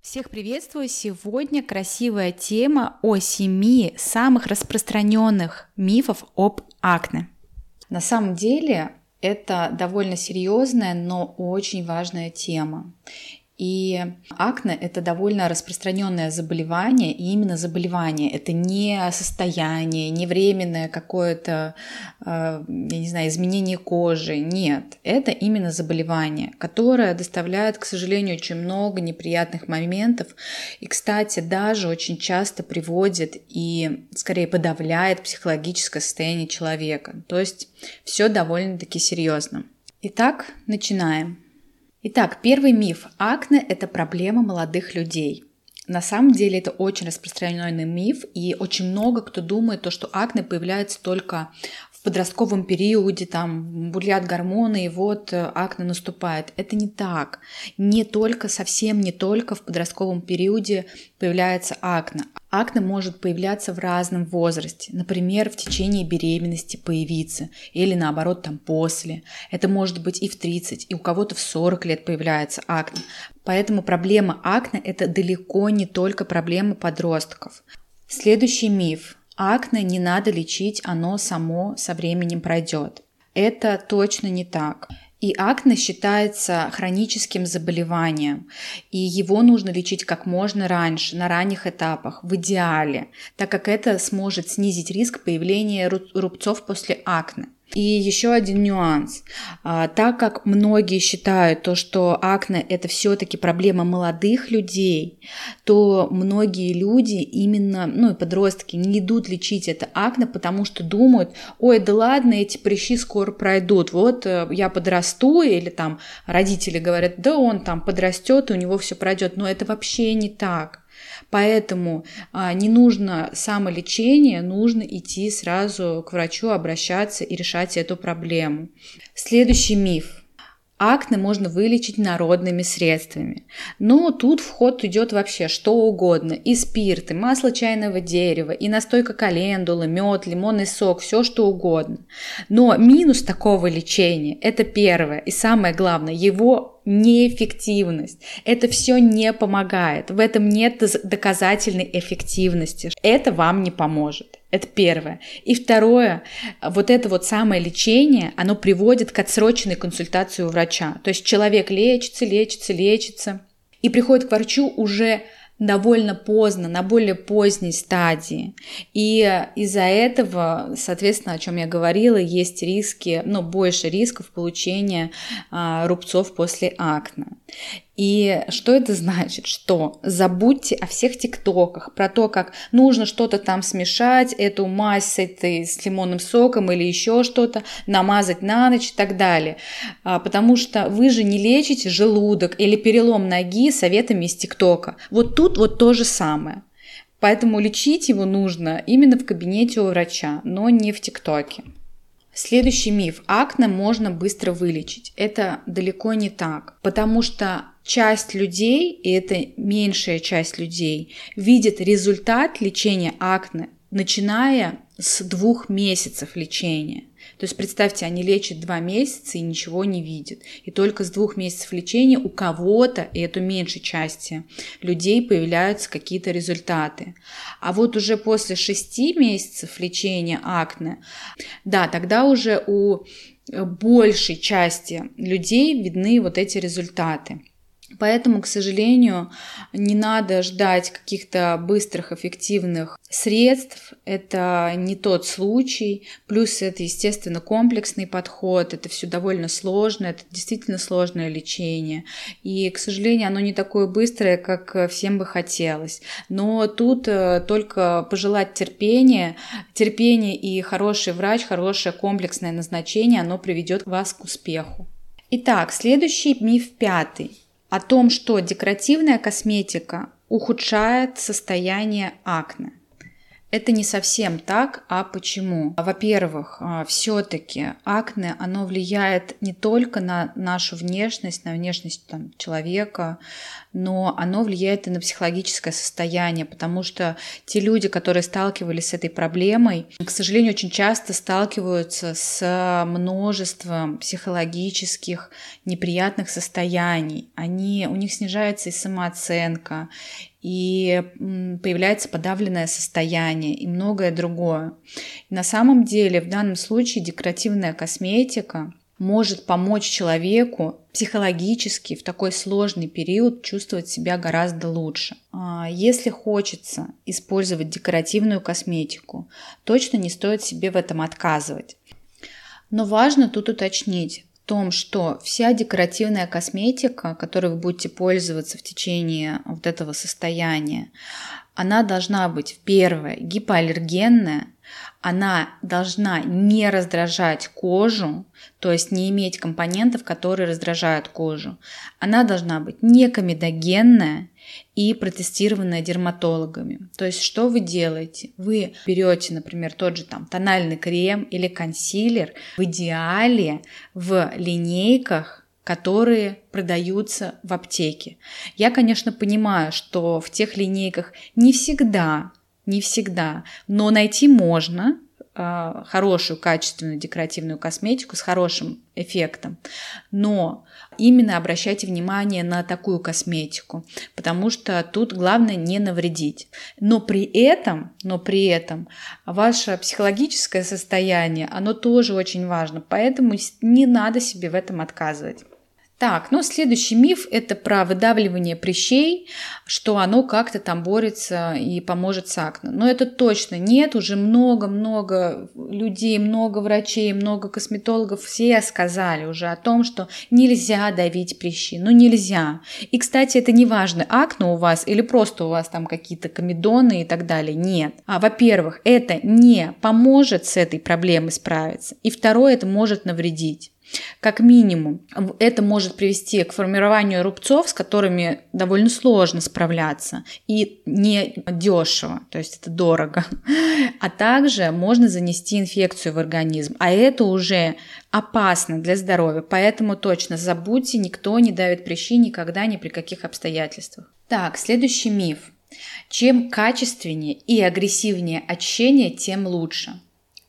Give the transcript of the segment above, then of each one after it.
Всех приветствую! Сегодня красивая тема о семи самых распространенных мифов об акне. На самом деле это довольно серьезная, но очень важная тема. И акне – это довольно распространенное заболевание, и именно заболевание – это не состояние, не временное какое-то, э, я не знаю, изменение кожи. Нет, это именно заболевание, которое доставляет, к сожалению, очень много неприятных моментов. И, кстати, даже очень часто приводит и скорее подавляет психологическое состояние человека. То есть все довольно-таки серьезно. Итак, начинаем. Итак, первый миф. Акне – это проблема молодых людей. На самом деле это очень распространенный миф, и очень много кто думает, то, что акне появляется только в подростковом периоде, там бурлят гормоны, и вот э, акне наступает. Это не так. Не только, совсем не только в подростковом периоде появляется акне. Акне может появляться в разном возрасте, например, в течение беременности появиться, или наоборот там после. Это может быть и в 30, и у кого-то в 40 лет появляется акне. Поэтому проблема акне – это далеко не только проблема подростков. Следующий миф. Акне не надо лечить, оно само со временем пройдет. Это точно не так. И акне считается хроническим заболеванием, и его нужно лечить как можно раньше, на ранних этапах, в идеале, так как это сможет снизить риск появления рубцов после акне. И еще один нюанс. А, так как многие считают то, что акне это все-таки проблема молодых людей, то многие люди именно, ну и подростки, не идут лечить это акне, потому что думают, ой, да ладно, эти прыщи скоро пройдут, вот э, я подрасту, или там родители говорят, да он там подрастет, и у него все пройдет, но это вообще не так. Поэтому а, не нужно самолечение, нужно идти сразу к врачу, обращаться и решать эту проблему. Следующий миф. Акне можно вылечить народными средствами. Но тут в ход идет вообще что угодно. И спирт, и масло чайного дерева, и настойка календулы, мед, лимонный сок, все что угодно. Но минус такого лечения – это первое и самое главное – его неэффективность. Это все не помогает. В этом нет доказательной эффективности. Это вам не поможет. Это первое. И второе, вот это вот самое лечение, оно приводит к отсроченной консультации у врача. То есть человек лечится, лечится, лечится и приходит к врачу уже довольно поздно, на более поздней стадии. И из-за этого, соответственно, о чем я говорила, есть риски, ну, больше рисков получения а, рубцов после акне. И что это значит? Что забудьте о всех тиктоках про то, как нужно что-то там смешать, эту мазь с, этой, с лимонным соком или еще что-то, намазать на ночь и так далее. А, потому что вы же не лечите желудок или перелом ноги советами из тиктока. Вот тут вот то же самое. Поэтому лечить его нужно именно в кабинете у врача, но не в ТикТоке. Следующий миф. Акне можно быстро вылечить. Это далеко не так, потому что часть людей, и это меньшая часть людей, видит результат лечения акне, начиная с двух месяцев лечения. То есть представьте, они лечат два месяца и ничего не видят. И только с двух месяцев лечения у кого-то, и это меньшей части людей, появляются какие-то результаты. А вот уже после шести месяцев лечения акне, да, тогда уже у большей части людей видны вот эти результаты. Поэтому, к сожалению, не надо ждать каких-то быстрых, эффективных средств. Это не тот случай. Плюс это, естественно, комплексный подход. Это все довольно сложно. Это действительно сложное лечение. И, к сожалению, оно не такое быстрое, как всем бы хотелось. Но тут э, только пожелать терпения. Терпение и хороший врач, хорошее комплексное назначение, оно приведет вас к успеху. Итак, следующий миф пятый о том, что декоративная косметика ухудшает состояние акне. Это не совсем так, а почему? Во-первых, а, все-таки акне, оно влияет не только на нашу внешность, на внешность там, человека, но оно влияет и на психологическое состояние, потому что те люди, которые сталкивались с этой проблемой, к сожалению, очень часто сталкиваются с множеством психологических неприятных состояний. Они, у них снижается и самооценка, и появляется подавленное состояние и многое другое. На самом деле в данном случае декоративная косметика может помочь человеку психологически в такой сложный период чувствовать себя гораздо лучше. А если хочется использовать декоративную косметику, точно не стоит себе в этом отказывать. Но важно тут уточнить, том, что вся декоративная косметика, которой вы будете пользоваться в течение вот этого состояния, она должна быть, первое, гипоаллергенная, она должна не раздражать кожу, то есть не иметь компонентов, которые раздражают кожу. Она должна быть не комедогенная и протестированная дерматологами. То есть что вы делаете? Вы берете, например, тот же там тональный крем или консилер в идеале в линейках которые продаются в аптеке. Я, конечно, понимаю, что в тех линейках не всегда, не всегда, но найти можно, а, хорошую, качественную декоративную косметику с хорошим эффектом. Но именно обращайте внимание на такую косметику, потому что тут главное не навредить. Но при этом, но при этом ваше психологическое состояние, оно тоже очень важно, поэтому не надо себе в этом отказывать. Так, ну следующий миф – это про выдавливание прыщей, что оно как-то там борется и поможет с акне. Но это точно нет, уже много-много людей, много врачей, много косметологов, все сказали уже о том, что нельзя давить прыщи, ну нельзя. И, кстати, это не важно, акне у вас или просто у вас там какие-то комедоны и так далее, нет. А, во-первых, это не поможет с этой проблемой справиться, и второе, это может навредить. Как минимум, это может привести к формированию рубцов, с которыми довольно сложно справляться и не дешево, то есть это дорого. А также можно занести инфекцию в организм, а это уже опасно для здоровья, поэтому точно забудьте, никто не давит прыщи никогда ни при каких обстоятельствах. Так, следующий миф. Чем качественнее и агрессивнее очищение, тем лучше.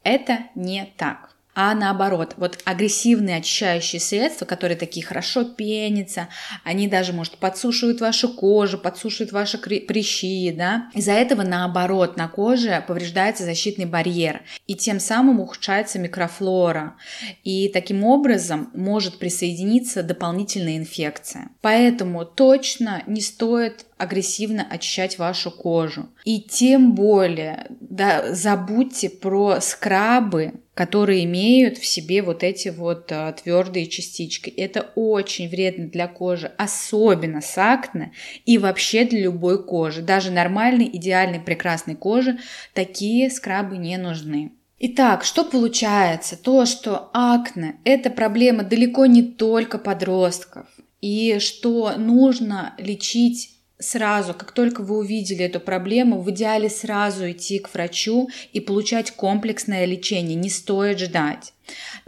Это не так а наоборот, вот агрессивные очищающие средства, которые такие хорошо пенятся, они даже, может, подсушивают вашу кожу, подсушивают ваши прыщи, да, из-за этого, наоборот, на коже повреждается защитный барьер, и тем самым ухудшается микрофлора, и таким образом может присоединиться дополнительная инфекция. Поэтому точно не стоит агрессивно очищать вашу кожу. И тем более да, забудьте про скрабы, которые имеют в себе вот эти вот а, твердые частички. Это очень вредно для кожи, особенно с акне и вообще для любой кожи. Даже нормальной, идеальной, прекрасной кожи такие скрабы не нужны. Итак, что получается? То, что акне – это проблема далеко не только подростков, и что нужно лечить сразу, как только вы увидели эту проблему, в идеале сразу идти к врачу и получать комплексное лечение, не стоит ждать.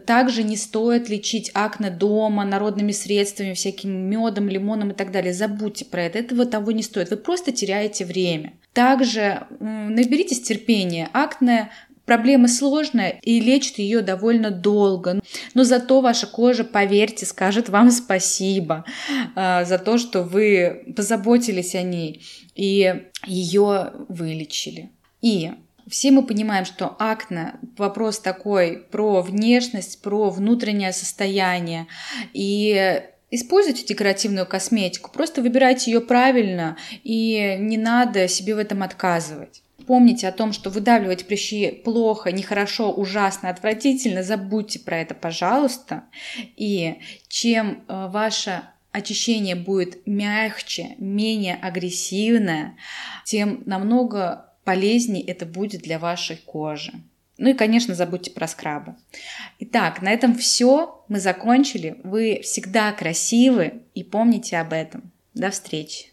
Также не стоит лечить акне дома народными средствами, всяким медом, лимоном и так далее. Забудьте про это, этого того не стоит. Вы просто теряете время. Также наберитесь терпения. Акне Проблема сложная и лечит ее довольно долго. Но зато ваша кожа, поверьте, скажет вам спасибо э, за то, что вы позаботились о ней и ее вылечили. И все мы понимаем, что акне – вопрос такой про внешность, про внутреннее состояние. И Используйте декоративную косметику, просто выбирайте ее правильно, и не надо себе в этом отказывать. Помните о том, что выдавливать прыщи плохо, нехорошо, ужасно, отвратительно. Забудьте про это, пожалуйста. И чем э, ваше очищение будет мягче, менее агрессивное, тем намного полезнее это будет для вашей кожи. Ну и, конечно, забудьте про скрабы. Итак, на этом все. Мы закончили. Вы всегда красивы и помните об этом. До встречи.